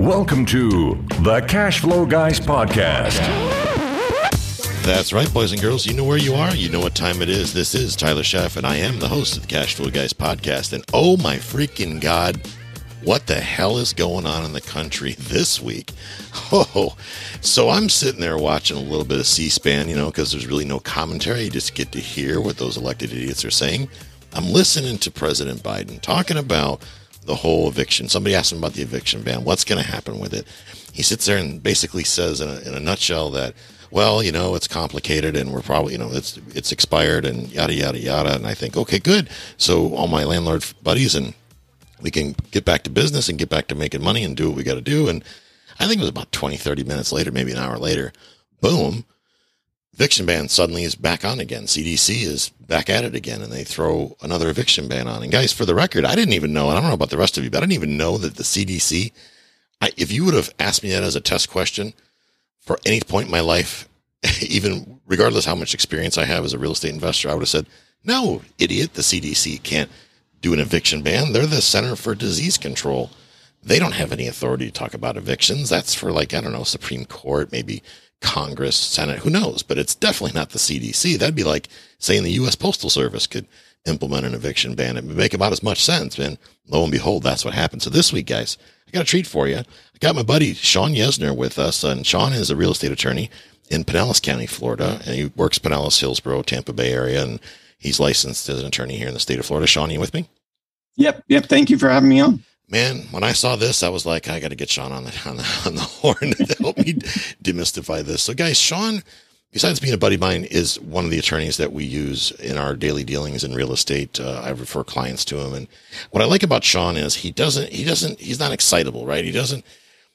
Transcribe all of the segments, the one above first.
Welcome to the Cash Flow Guys podcast. That's right, boys and girls. You know where you are. You know what time it is. This is Tyler Sheff, and I am the host of the Cash Flow Guys podcast. And oh my freaking God, what the hell is going on in the country this week? Oh, so I'm sitting there watching a little bit of C SPAN, you know, because there's really no commentary. You just get to hear what those elected idiots are saying. I'm listening to President Biden talking about the whole eviction. Somebody asked him about the eviction ban. What's going to happen with it? He sits there and basically says, in a, in a nutshell, that well, you know, it's complicated, and we're probably, you know, it's it's expired, and yada yada yada. And I think, okay, good. So all my landlord buddies and we can get back to business and get back to making money and do what we got to do. And I think it was about 20, 30 minutes later, maybe an hour later, boom, eviction ban suddenly is back on again. CDC is back at it again, and they throw another eviction ban on. And guys, for the record, I didn't even know, and I don't know about the rest of you, but I didn't even know that the CDC, I, if you would have asked me that as a test question for any point in my life, even regardless how much experience I have as a real estate investor, I would have said, no, idiot, the CDC can't do an eviction ban. They're the Center for Disease Control. They don't have any authority to talk about evictions. That's for like, I don't know, Supreme Court, maybe Congress, Senate, who knows? But it's definitely not the CDC. That'd be like saying the U.S. Postal Service could implement an eviction ban. It would make about as much sense. And lo and behold, that's what happened. So this week, guys, I got a treat for you. I got my buddy Sean Yesner with us, and Sean is a real estate attorney in Pinellas County, Florida, and he works Pinellas, Hillsborough, Tampa Bay area, and he's licensed as an attorney here in the state of Florida. Sean, you with me? Yep, yep. Thank you for having me on man, when I saw this, I was like, I got to get Sean on the, on the, on the horn to help me demystify this. So, guys, Sean, besides being a buddy of mine, is one of the attorneys that we use in our daily dealings in real estate. Uh, I refer clients to him, and what I like about Sean is he doesn't, he doesn't, he's not excitable, right? He doesn't,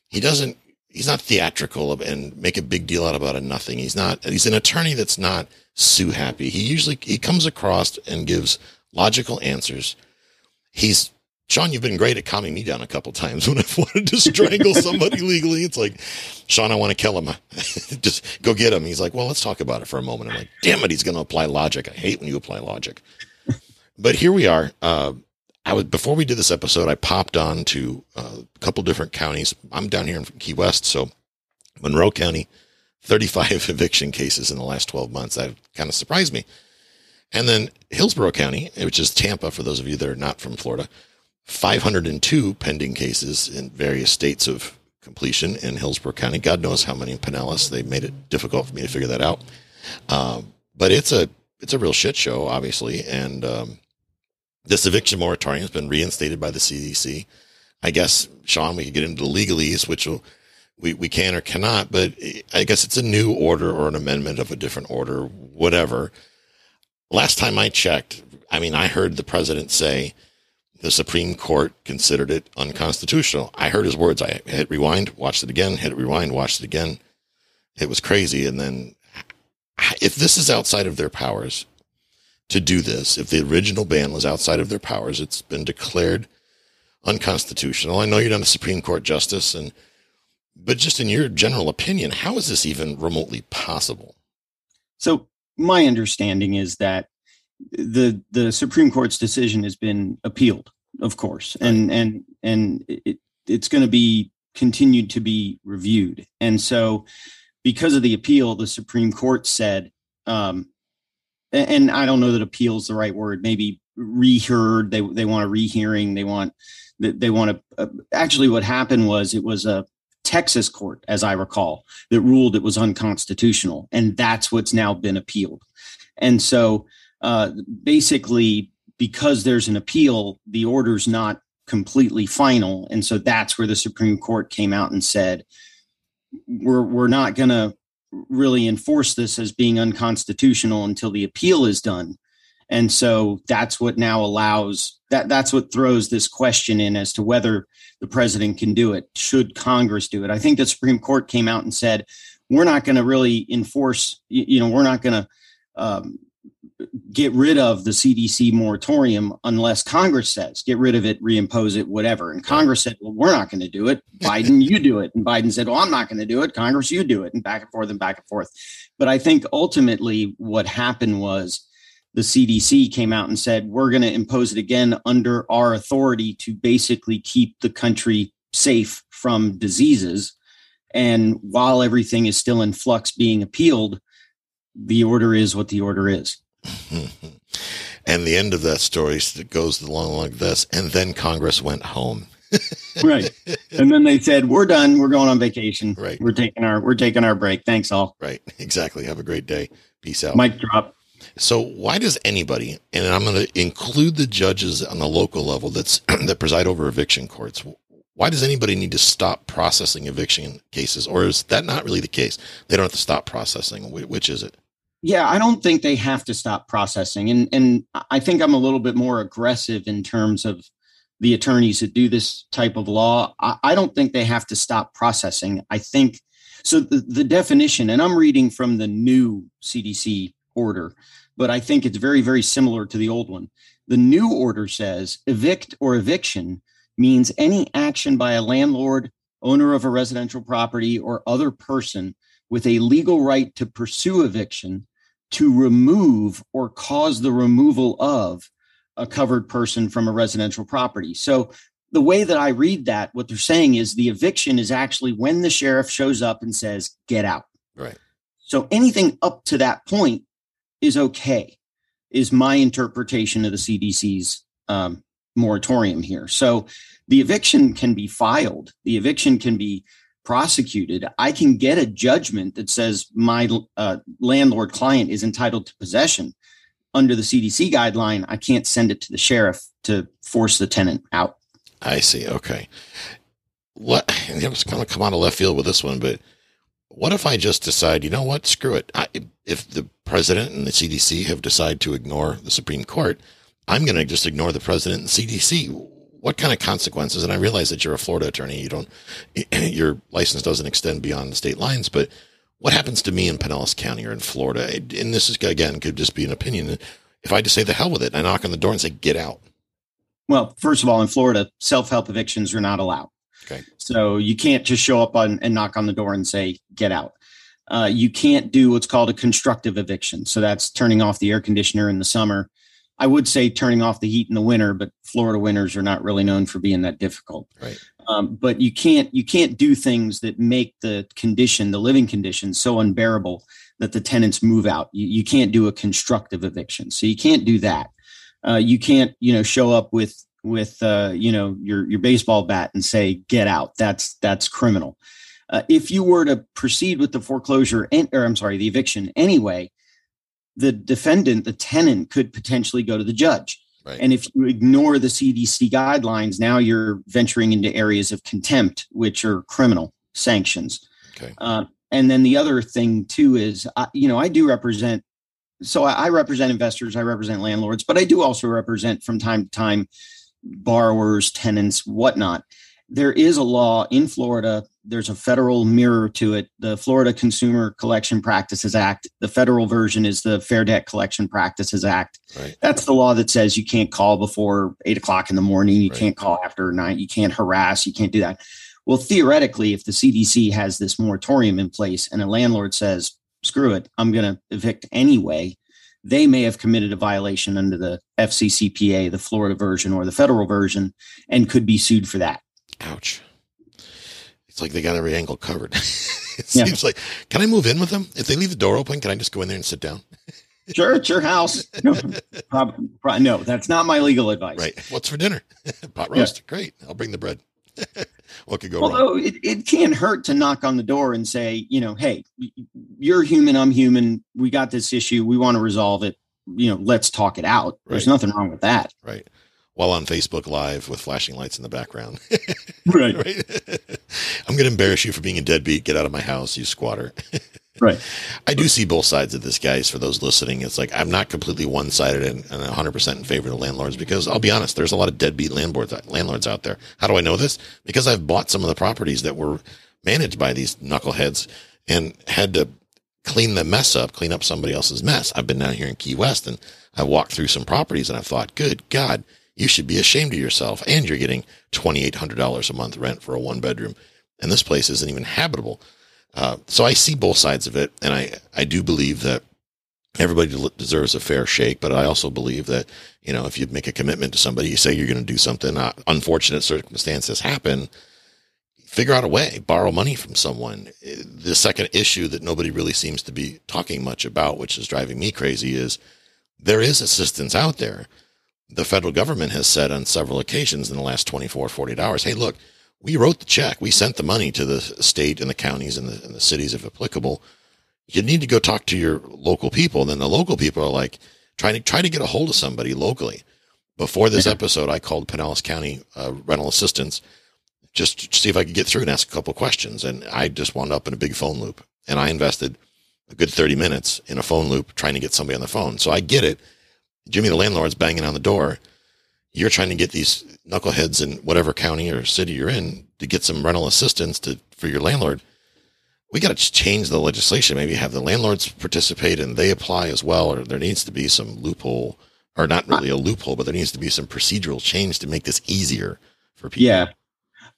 he doesn't, he's not theatrical and make a big deal out about a nothing. He's not, he's an attorney that's not sue happy. He usually he comes across and gives logical answers. He's Sean, you've been great at calming me down a couple times when I've wanted to strangle somebody legally. It's like, Sean, I want to kill him. Just go get him. He's like, well, let's talk about it for a moment. I'm like, damn it, he's going to apply logic. I hate when you apply logic. But here we are. Uh, I was before we did this episode, I popped on to uh, a couple different counties. I'm down here in Key West, so Monroe County, 35 eviction cases in the last 12 months. That kind of surprised me. And then Hillsborough County, which is Tampa, for those of you that are not from Florida, 502 pending cases in various states of completion in Hillsborough County. God knows how many in Pinellas. They made it difficult for me to figure that out. Um, but it's a it's a real shit show, obviously. And um, this eviction moratorium has been reinstated by the CDC. I guess Sean, we could get into the legalese, which will, we we can or cannot. But I guess it's a new order or an amendment of a different order, whatever. Last time I checked, I mean, I heard the president say the Supreme Court considered it unconstitutional. I heard his words. I hit rewind, watched it again, hit rewind, watched it again. It was crazy. And then, if this is outside of their powers to do this, if the original ban was outside of their powers, it's been declared unconstitutional. I know you're not a Supreme Court justice, and but just in your general opinion, how is this even remotely possible? So, my understanding is that the the Supreme Court's decision has been appealed, of course, and and and it, it's going to be continued to be reviewed. And so, because of the appeal, the Supreme Court said, um, and I don't know that appeal is the right word. Maybe reheard. They they want a rehearing. They want they want to. Uh, actually, what happened was it was a Texas court, as I recall, that ruled it was unconstitutional, and that's what's now been appealed. And so uh, basically because there's an appeal, the order's not completely final, and so that's where the Supreme Court came out and said we're we're not going to really enforce this as being unconstitutional until the appeal is done. And so that's what now allows that that's what throws this question in as to whether the president can do it. Should Congress do it? I think the Supreme Court came out and said, we're not going to really enforce, you know, we're not going to um, get rid of the CDC moratorium unless Congress says get rid of it, reimpose it, whatever. And Congress said, well, we're not going to do it. Biden, you do it. And Biden said, well, I'm not going to do it. Congress, you do it. And back and forth and back and forth. But I think ultimately what happened was the CDC came out and said, we're going to impose it again under our authority to basically keep the country safe from diseases. And while everything is still in flux being appealed, the order is what the order is. and the end of that story goes along like this. And then Congress went home. right. And then they said, "We're done. We're going on vacation. Right. We're taking our we're taking our break. Thanks all. Right. Exactly. Have a great day. Peace out. Mic drop. So why does anybody, and I'm going to include the judges on the local level that's that preside over eviction courts, why does anybody need to stop processing eviction cases, or is that not really the case? They don't have to stop processing. Which is it? Yeah, I don't think they have to stop processing, and and I think I'm a little bit more aggressive in terms of the attorneys that do this type of law. I, I don't think they have to stop processing. I think so. The, the definition, and I'm reading from the new CDC order, but I think it's very, very similar to the old one. The new order says evict or eviction means any action by a landlord, owner of a residential property, or other person with a legal right to pursue eviction to remove or cause the removal of a covered person from a residential property. So the way that I read that, what they're saying is the eviction is actually when the sheriff shows up and says, get out. Right. So anything up to that point is okay, is my interpretation of the CDC's um, moratorium here. So the eviction can be filed, the eviction can be prosecuted. I can get a judgment that says my uh, landlord client is entitled to possession under the CDC guideline. I can't send it to the sheriff to force the tenant out. I see. Okay. What? I was going to come out of left field with this one, but what if I just decide, you know what, screw it. I, if the president and the CDC have decided to ignore the Supreme Court, I'm going to just ignore the president and CDC. What kind of consequences? And I realize that you're a Florida attorney. You don't, your license doesn't extend beyond the state lines, but what happens to me in Pinellas County or in Florida? And this is, again, could just be an opinion. If I just say the hell with it, I knock on the door and say, get out. Well, first of all, in Florida, self help evictions are not allowed. Okay. So you can't just show up on and knock on the door and say, get out. Uh, you can't do what's called a constructive eviction. So that's turning off the air conditioner in the summer. I would say turning off the heat in the winter, but Florida winters are not really known for being that difficult. Right. Um, but you can't you can't do things that make the condition, the living conditions, so unbearable that the tenants move out. You, you can't do a constructive eviction, so you can't do that. Uh, you can't you know show up with with uh, you know your your baseball bat and say get out. That's that's criminal. Uh, if you were to proceed with the foreclosure and, or I'm sorry, the eviction anyway, the defendant, the tenant, could potentially go to the judge. Right. And if you ignore the CDC guidelines, now you're venturing into areas of contempt, which are criminal sanctions. Okay. Uh, and then the other thing too is, uh, you know, I do represent. So I, I represent investors, I represent landlords, but I do also represent from time to time borrowers, tenants, whatnot. There is a law in Florida. There's a federal mirror to it, the Florida Consumer Collection Practices Act. The federal version is the Fair Debt Collection Practices Act. Right. That's the law that says you can't call before eight o'clock in the morning. You Right. can't call after nine. You can't harass. You can't do that. Well, theoretically, if the CDC has this moratorium in place and a landlord says, screw it, I'm going to evict anyway, they may have committed a violation under the FCCPA, the Florida version or the federal version, and could be sued for that. Ouch. It's like they got every angle covered. it Yeah. seems like, can I move in with them? If they leave the door open, can I just go in there and sit down? Sure, it's your house. No, prob- prob- no, that's not my legal advice. Right. What's for dinner? Pot roast. Great. I'll bring the bread. what could go wrong? Although it, it can't hurt to knock on the door and say, you know, hey, you're human, I'm human. We got this issue. We want to resolve it. You know, let's talk it out. There's nothing wrong with that. Right. While on Facebook Live with flashing lights in the background. Right. right. I'm going to embarrass you for being a deadbeat. Get out of my house, you squatter. Right. I do see both sides of this, guys. For those listening, it's like I'm not completely one sided and, and 100% in favor of the landlords because I'll be honest, there's a lot of deadbeat landlords landlords out there. How do I know this? Because I've bought some of the properties that were managed by these knuckleheads and had to clean the mess up, clean up somebody else's mess. I've been down here in Key West and I walked through some properties and I thought, good God, you should be ashamed of yourself. And you're getting $2,800 a month rent for a one bedroom. And this place isn't even habitable. Uh, so I see both sides of it, and I, I do believe that everybody deserves a fair shake. But I also believe that you know if you make a commitment to somebody, you say you're going to do something, uh, unfortunate circumstances happen. figure out a way, borrow money from someone. The second issue that nobody really seems to be talking much about, which is driving me crazy, is there is assistance out there. The federal government has said on several occasions in the last 24, 48 hours, hey, look, we wrote the check. We sent the money to the state and the counties and the, and the cities if applicable. You need to go talk to your local people. And then the local people are like trying to try to get a hold of somebody locally. Before this episode, I called Pinellas County uh, Rental Assistance just to see if I could get through and ask a couple questions. And I just wound up in a big phone loop. And I invested a good 30 minutes in a phone loop trying to get somebody on the phone. So I get it. Jimmy, the landlord's banging on the door. You're trying to get these knuckleheads in whatever county or city you're in to get some rental assistance to for your landlord. We got to change the legislation. Maybe have the landlords participate and they apply as well, or there needs to be some loophole, or not really a loophole, but there needs to be some procedural change to make this easier for people. Yeah,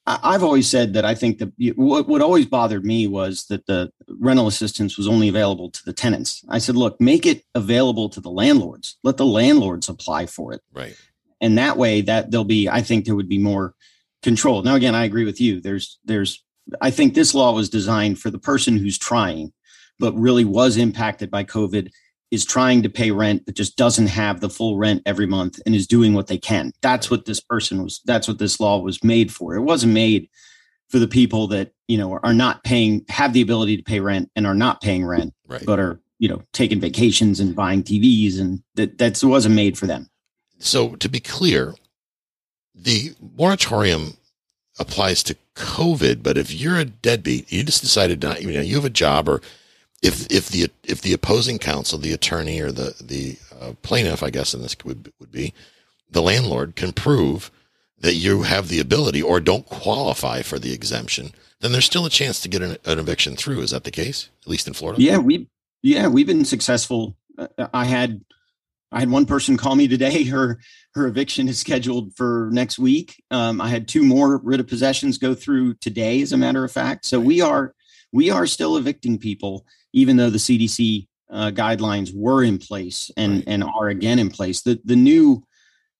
I've always said that I think that what, what always bothered me was that the rental assistance was only available to the tenants. I said, look, make it available to the landlords. Let the landlords apply for it. Right. And that way that there'll be, I think there would be more control. Now, again, I agree with you. There's, there's, I think this law was designed for the person who's trying, but really was impacted by COVID is trying to pay rent but just doesn't have the full rent every month and is doing what they can. That's what this person was that's what this law was made for. It wasn't made for the people that, you know, are not paying have the ability to pay rent and are not paying rent right. but are, you know, taking vacations and buying TVs and that that wasn't made for them. So to be clear, the moratorium applies to COVID, but if you're a deadbeat, you just decided not, you know, you have a job or if if the if the opposing counsel, the attorney or the the uh, plaintiff, I guess in this would would be the landlord can prove that you have the ability or don't qualify for the exemption, then there's still a chance to get an, an eviction through. Is that the case? At least in Florida? Yeah, we yeah we've been successful. Uh, I had I had one person call me today. Her her eviction is scheduled for next week. Um, I had two more writ of possessions go through today, as a matter of fact. So we are we are still evicting people even though the CDC uh, guidelines were in place and right. and are again in place. The the new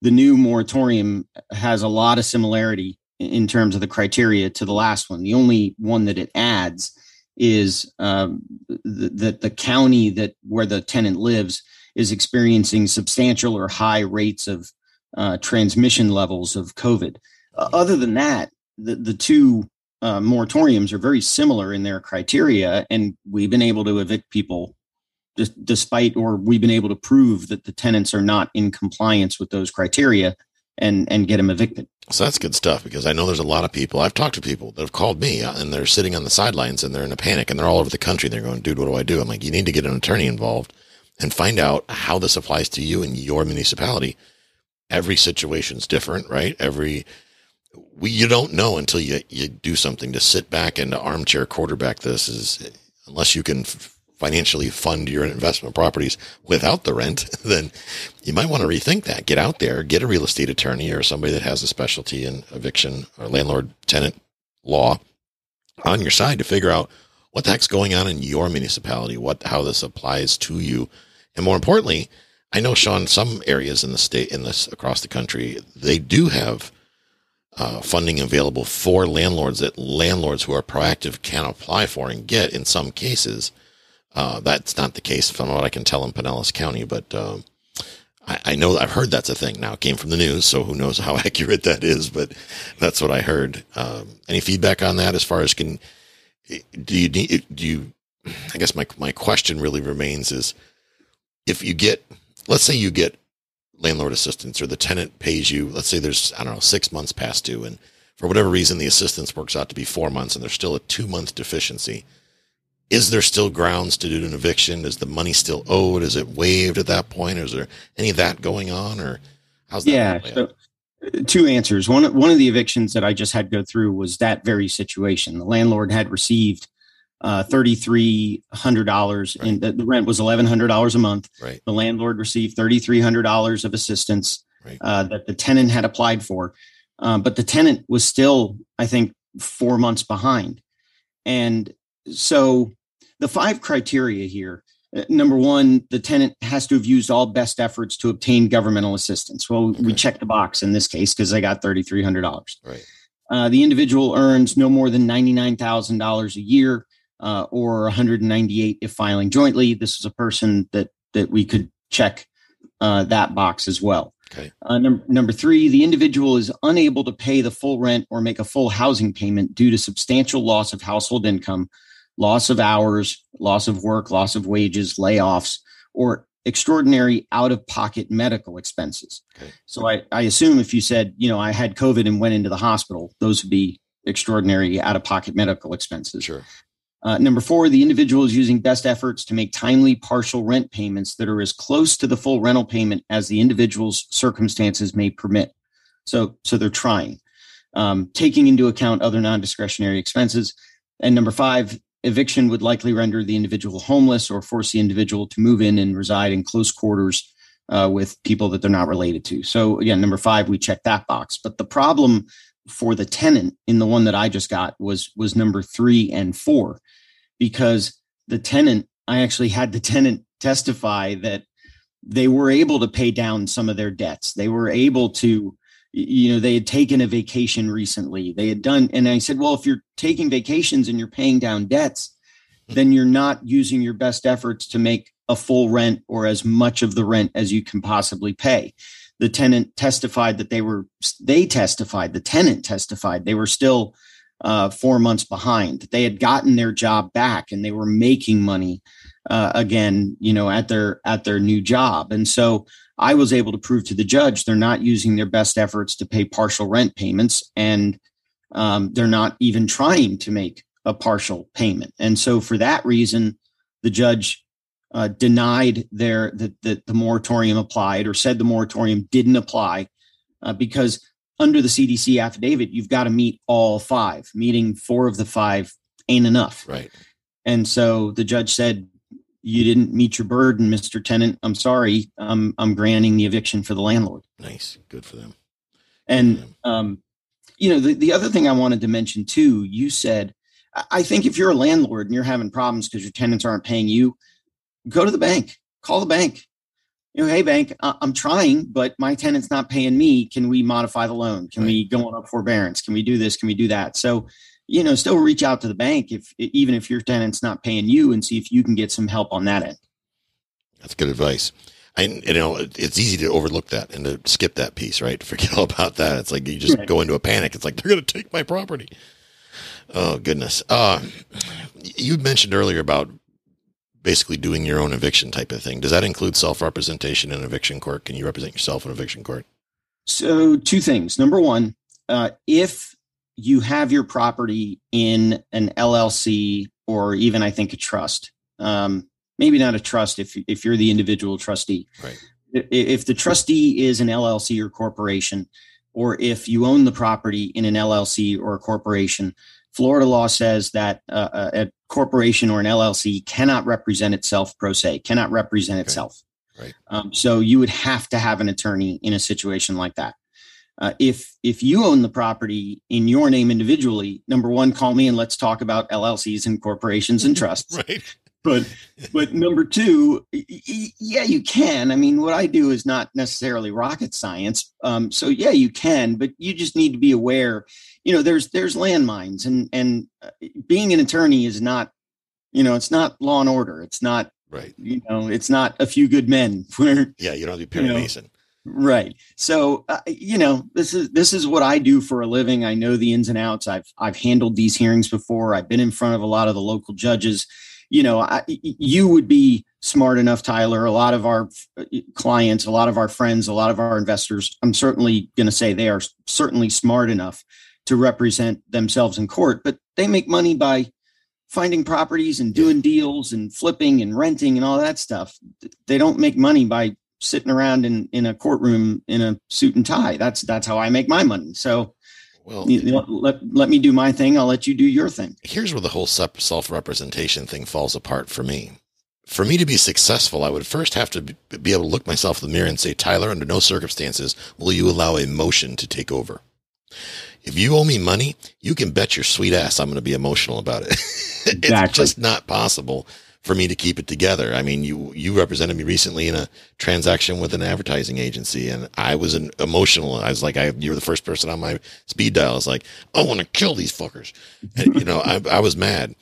the new moratorium has a lot of similarity in terms of the criteria to the last one. The only one that it adds is um, that the county that where the tenant lives is experiencing substantial or high rates of uh, transmission levels of COVID. Uh, other than that, the, the two uh, moratoriums are very similar in their criteria, and we've been able to evict people despite, or we've been able to prove that the tenants are not in compliance with those criteria, and and get them evicted. So that's good stuff because I know there's a lot of people. I've talked to people that have called me uh, and they're sitting on the sidelines and they're in a panic and they're all over the country. They're going, dude, what do I do? I'm like, you need to get an attorney involved and find out how this applies to you and your municipality. Every situation's different, right? Every we you don't know until you you do something to sit back and armchair quarterback this is unless you can financially fund your investment properties without the rent then you might want to rethink that. Get out there get a real estate attorney or somebody that has a specialty in eviction or landlord tenant law on your side to figure out what the heck's going on in your municipality what how this applies to you. And more importantly i know sean some areas in the state in this across the country they do have uh, funding available for landlords that landlords who are proactive can apply for and get in some cases. Uh, that's not the case from what I can tell in Pinellas County, but uh, I, I, know I've heard that's a thing. Now it came from the news, so who knows how accurate that is, but that's what I heard. Um, any feedback on that as far as can, do you need, do you, I guess my, my question really remains is if you get, let's say you get landlord assistance or the tenant pays you, let's say there's, I don't know, six months past due. And for whatever reason, the assistance works out to be four months and there's still a two month deficiency. Is there still grounds to do an eviction? Is the money still owed? Is it waived at that point? Or is there any of that going on or how's that? Yeah. So, uh, two answers. One, one of the evictions that I just had go through was that very situation. The landlord had received uh, $3,300 right. and the, the, rent was $1,100 a month. Right. The landlord received $3,300 of assistance right. uh, that the tenant had applied for. Uh, but the tenant was still, I think, four months behind. And so the five criteria here uh, number one, the tenant has to have used all best efforts to obtain governmental assistance. Well, okay. we checked the box in this case because they got $3,300. Right. Uh, the individual earns no more than $99,000 a year uh, or 198 if filing jointly. This is a person that that we could check uh, that box as well. Okay. Uh, num- number three, the individual is unable to pay the full rent or make a full housing payment due to substantial loss of household income, loss of hours, loss of work, loss of wages, layoffs, or extraordinary out of pocket medical expenses. Okay. So I, I assume if you said, you know, I had COVID and went into the hospital, those would be extraordinary out of pocket medical expenses. Sure. Uh, number four, the individual is using best efforts to make timely partial rent payments that are as close to the full rental payment as the individual's circumstances may permit. So, so they're trying, um, taking into account other non-discretionary expenses. And number five, eviction would likely render the individual homeless or force the individual to move in and reside in close quarters uh, with people that they're not related to. So again, number five, we check that box. But the problem for the tenant in the one that I just got was was number three and four, because the tenant, I actually had the tenant testify that they were able to pay down some of their debts. They were able to, you know, they had taken a vacation recently. They had done, and I said, well, if you're taking vacations and you're paying down debts, hmm. then you're not using your best efforts to make a full rent or as much of the rent as you can possibly pay the tenant testified that they were they testified the tenant testified they were still uh, four months behind they had gotten their job back and they were making money uh, again you know at their at their new job. And so i was able to prove to the judge they're not using their best efforts to pay partial rent payments and um, they're not even trying to make a partial payment. And so for that reason the judge uh, denied their that the, the moratorium applied or said the moratorium didn't apply uh, because under the CDC affidavit, you've got to meet all five. Meeting four of the five ain't enough. Right. And so the judge said, "You didn't meet your burden, Mister Tenant. I'm sorry. I'm I'm granting the eviction for the landlord." Nice. Good for them. And um, you know, the the other thing I wanted to mention too, you said, I think if you're a landlord and you're having problems because your tenants aren't paying you, go to the bank, call the bank. You know, hey bank, I'm trying, but my tenant's not paying me. Can we modify the loan? Can right. we go on up forbearance? Can we do this? Can we do that? So, you know, still reach out to the bank if even if your tenant's not paying you, and see if you can get some help on that end. That's good advice. I, you know, it's easy to overlook that and to skip that piece, right? Forget all about that. It's like you just right. go into a panic. It's like they're going to take my property. Oh goodness. Uh, you mentioned earlier about basically doing your own eviction type of thing. Does that include self representation in eviction court? Can you represent yourself in eviction court? So, two things. Number one, uh, if you have your property in an LLC or even, I think, a trust, um, maybe not a trust if, if you're the individual trustee. Right. If the trustee is an LLC or corporation, or if you own the property in an LLC or a corporation, Florida law says that uh, uh a corporation or an LLC cannot represent itself pro se, cannot represent okay. itself. Right. Um, so you would have to have an attorney in a situation like that. Uh, if if you own the property in your name individually, number one, call me and let's talk about LLCs and corporations and trusts. right but but number two yeah you can. I mean what i do is not necessarily rocket science. Um, so yeah you can but you just need to be aware you know there's there's landmines and and uh, being an attorney is not you know it's not law and order. It's not right. you know it's not a few good men where yeah you don't do Perry you know, Mason. right. So uh, you know this is this is what i do for a living. I know the ins and outs. I've i've handled these hearings before. I've been in front of a lot of the local judges you know, I, you would be smart enough, Tyler. A lot of our uh, clients, a lot of our friends, a lot of our investors, I'm certainly going to say they are certainly smart enough to represent themselves in court, but they make money by finding properties and doing deals and flipping and renting and all that stuff. They don't make money by sitting around in, in a courtroom in a suit and tie. That's that's how I make my money. So well, you know, let let me do my thing. I'll let you do your thing. Here's where the whole self representation thing falls apart for me. For me to be successful, I would first have to be able to look myself in the mirror and say, Tyler, under no circumstances will you allow emotion to take over. If you owe me money, you can bet your sweet ass I'm going to be emotional about it. it's exactly. just not possible for me to keep it together. I mean, you you represented me recently in a transaction with an advertising agency, and I was an emotional. I was like, I you were the first person on my speed dial. I was like, I want to kill these fuckers. And, you know, I, I was mad.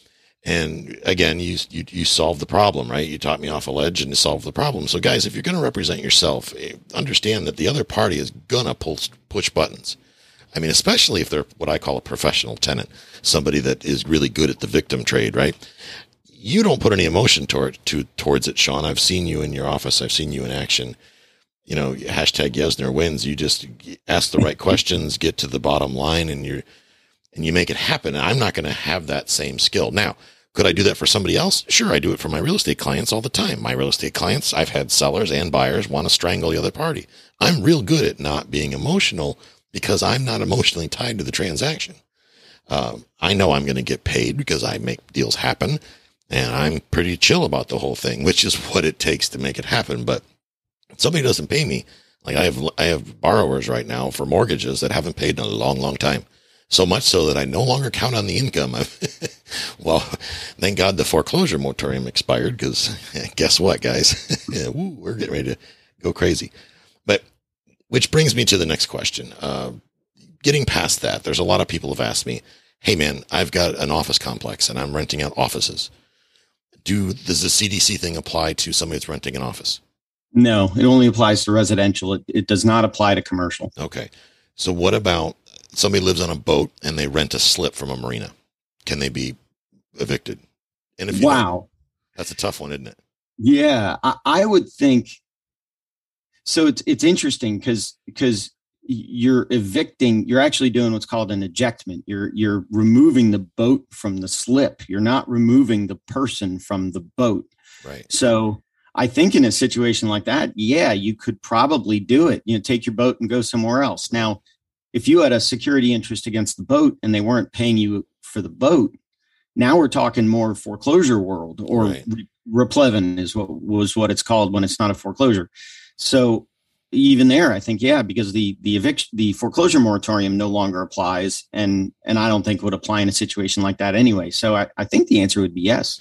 And again, you, you you solved the problem, right? You taught me off a ledge and you solved the problem. So, guys, if you're going to represent yourself, eh, understand that the other party is gonna push buttons. I mean, especially if they're what I call a professional tenant, somebody that is really good at the victim trade, right? You don't put any emotion toward to towards it, Sean. I've seen you in your office. I've seen you in action. You know, hashtag Yesner wins. You just ask the right questions, get to the bottom line, and you and you make it happen. I'm not going to have that same skill. Now, could I do that for somebody else? Sure, I do it for my real estate clients all the time. My real estate clients, I've had sellers and buyers want to strangle the other party. I'm real good at not being emotional because I'm not emotionally tied to the transaction. Uh, I know I'm going to get paid because I make deals happen and I'm pretty chill about the whole thing, which is what it takes to make it happen. But somebody doesn't pay me. Like I have, I have borrowers right now for mortgages that haven't paid in a long, long time. So much so that I no longer count on the income. well, thank God the foreclosure moratorium expired because guess what, guys? woo, we're getting ready to go crazy. But which brings me to the next question. Uh, getting past that, there's a lot of people have asked me, Hey man, I've got an office complex and I'm renting out offices do does the CDC thing apply to somebody that's renting an office? No, it only applies to residential. It, it does not apply to commercial. Okay. So what about somebody lives on a boat and they rent a slip from a marina? Can they be evicted? And if you. wow, that's a tough one, isn't it? Yeah, I, I would think. So it's it's interesting because because you're evicting you're actually doing what's called an ejectment. You're you're removing the boat from the slip. You're not removing the person from the boat. Right. So i think in a situation like that yeah you could probably do it. You know take your boat and go somewhere else. Now if you had a security interest against the boat and they weren't paying you for the boat now we're talking more foreclosure world or right. replevin is what was what it's called when it's not a foreclosure. So even there, I think yeah, because the the eviction the foreclosure moratorium no longer applies, and and I don't think would apply in a situation like that anyway. So I, I think the answer would be yes.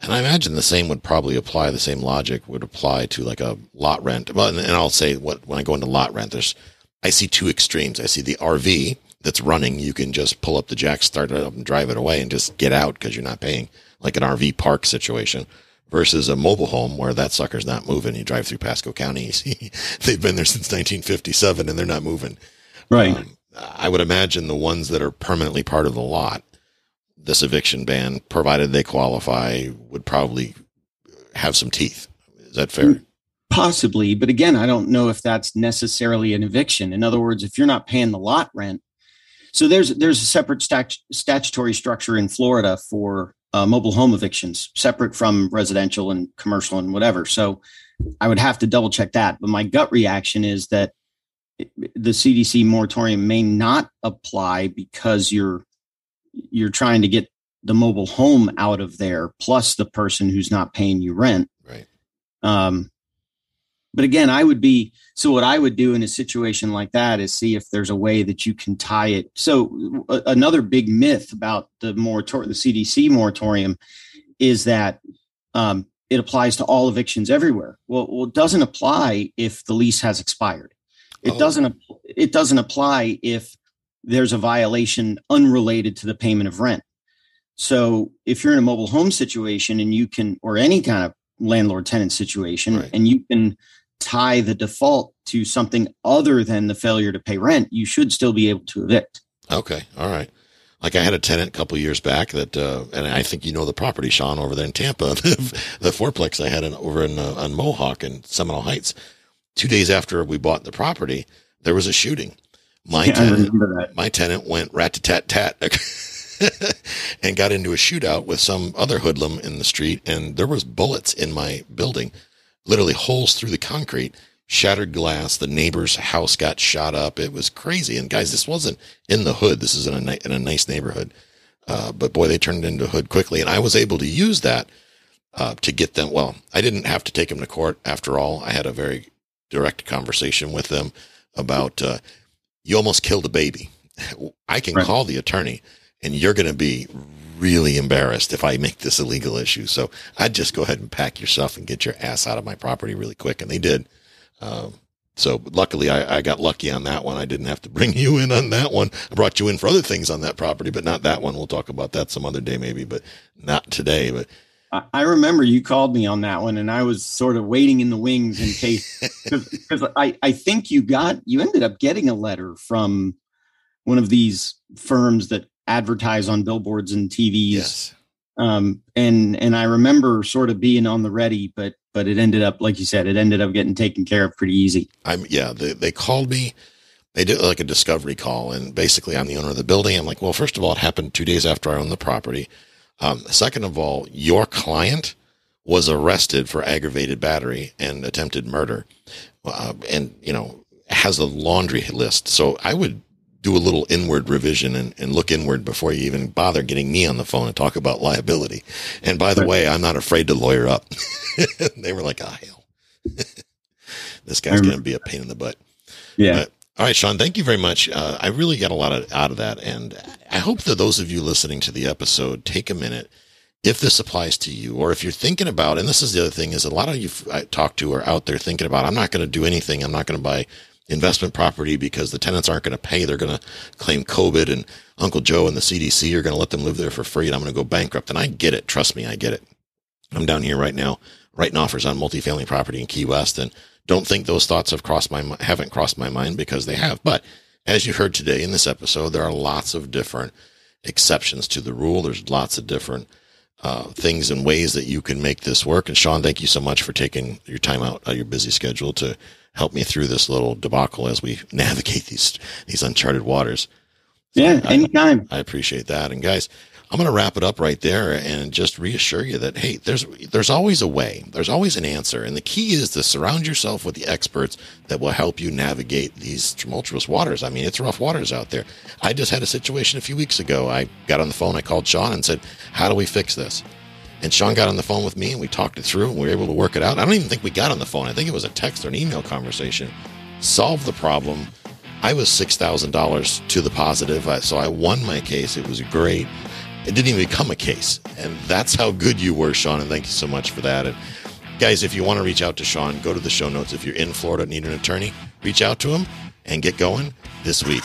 And I imagine the same would probably apply. The same logic would apply to like a lot rent. Well, and, and I'll say what when I go into lot rent, there's I see two extremes. I see the RV that's running. You can just pull up the jack, start it up, and drive it away, and just get out because you're not paying, like an RV park situation versus a mobile home where that sucker's not moving. You drive through Pasco County, you see they've been there since 1957 and they're not moving. Right. Um, I would imagine the ones that are permanently part of the lot, this eviction ban, provided they qualify, would probably have some teeth. Is that fair? Possibly, but again, I don't know if that's necessarily an eviction. In other words, if you're not paying the lot rent, so there's there's a separate stat- statutory structure in Florida for uh, mobile home evictions, separate from residential and commercial and whatever. So I would have to double check that. But my gut reaction is that the CDC moratorium may not apply because you're you're trying to get the mobile home out of there plus the person who's not paying you rent. Right. Um, but again, I would be so what I would do in a situation like that is see if there's a way that you can tie it. So uh, another big myth about the moratorium, the CDC moratorium, is that um, it applies to all evictions everywhere. Well, well, it doesn't apply if the lease has expired. It oh. doesn't. It doesn't apply if there's a violation unrelated to the payment of rent. So if you're in a mobile home situation and you can, or any kind of landlord tenant situation, right. and you can tie the default to something other than the failure to pay rent, you should still be able to evict. Okay. All right. Like I had a tenant a couple years back that, uh, and I think you know the property, Sean, over there in Tampa, the fourplex I had in, over in uh, on Mohawk and Seminole Heights. Two days after we bought the property, there was a shooting. My yeah, tenant, my tenant went rat tat tat and got into a shootout with some other hoodlum in the street, and there was bullets in my building literally holes through the concrete, shattered glass. The neighbor's house got shot up. It was crazy. And guys, this wasn't in the hood. This is in a, in a nice neighborhood. Uh, but boy, they turned into hood quickly. And I was able to use that uh, to get them. Well, I didn't have to take them to court after all. I had a very direct conversation with them about uh, you almost killed a baby. I can right. call the attorney and you're going to be really embarrassed if I make this a legal issue. So I'd just go ahead and pack your stuff and get your ass out of my property really quick. And they did. Um, so luckily I, I, got lucky on that one. I didn't have to bring you in on that one. I brought you in for other things on that property, but not that one. We'll talk about that some other day, maybe, but not today. But I remember you called me on that one and I was sort of waiting in the wings in case, because I, I think you got, you ended up getting a letter from one of these firms that advertise on billboards and TVs. Yes. Um, and, and I remember sort of being on the ready, but, but it ended up, like you said, it ended up getting taken care of pretty easy. I'm, yeah, they, they called me. They did like a discovery call, and basically, I'm the owner of the building. I'm like, well, first of all, it happened two days after I owned the property. Um, second of all, your client was arrested for aggravated battery and attempted murder, uh, and you know has a laundry list. So I would do a little inward revision and, and, look inward before you even bother getting me on the phone and talk about liability. And by the right. way, I'm not afraid to lawyer up. they were like, ah, oh, hell, this guy's going to be a pain in the butt. Yeah. But, all right, Sean, thank you very much. Uh, I really got a lot of, out of that. And I hope that those of you listening to the episode take a minute if this applies to you, or if you're thinking about, and this is the other thing is a lot of you I talk to are out there thinking about, I'm not going to do anything. I'm not going to buy investment property because the tenants aren't going to pay. They're going to claim COVID and Uncle Joe and the CDC are going to let them live there for free and I'm going to go bankrupt. And I get it. Trust me, I get it. I'm down here right now writing offers on multifamily property in Key West and don't think those thoughts have crossed my, haven't crossed my mind because they have. But as you heard today in this episode, there are lots of different exceptions to the rule. There's lots of different uh, things and ways that you can make this work. And Sean, thank you so much for taking your time out of your busy schedule to help me through this little debacle as we navigate these these uncharted waters. So yeah, I, anytime. I appreciate that. And guys, I'm going to wrap it up right there and just reassure you that hey, there's there's always a way. There's always an answer, and the key is to surround yourself with the experts that will help you navigate these tumultuous waters. I mean, it's rough waters out there. I just had a situation a few weeks ago. I got on the phone, I called Sean and said, "How do we fix this?" And Sean got on the phone with me and we talked it through and we were able to work it out. I don't even think we got on the phone. I think it was a text or an email conversation. Solved the problem. I was $6,000 to the positive. So I won my case. It was great. It didn't even become a case. And that's how good you were, Sean. And thank you so much for that. And guys, if you want to reach out to Sean, go to the show notes. If you're in Florida, and need an attorney, reach out to him and get going this week.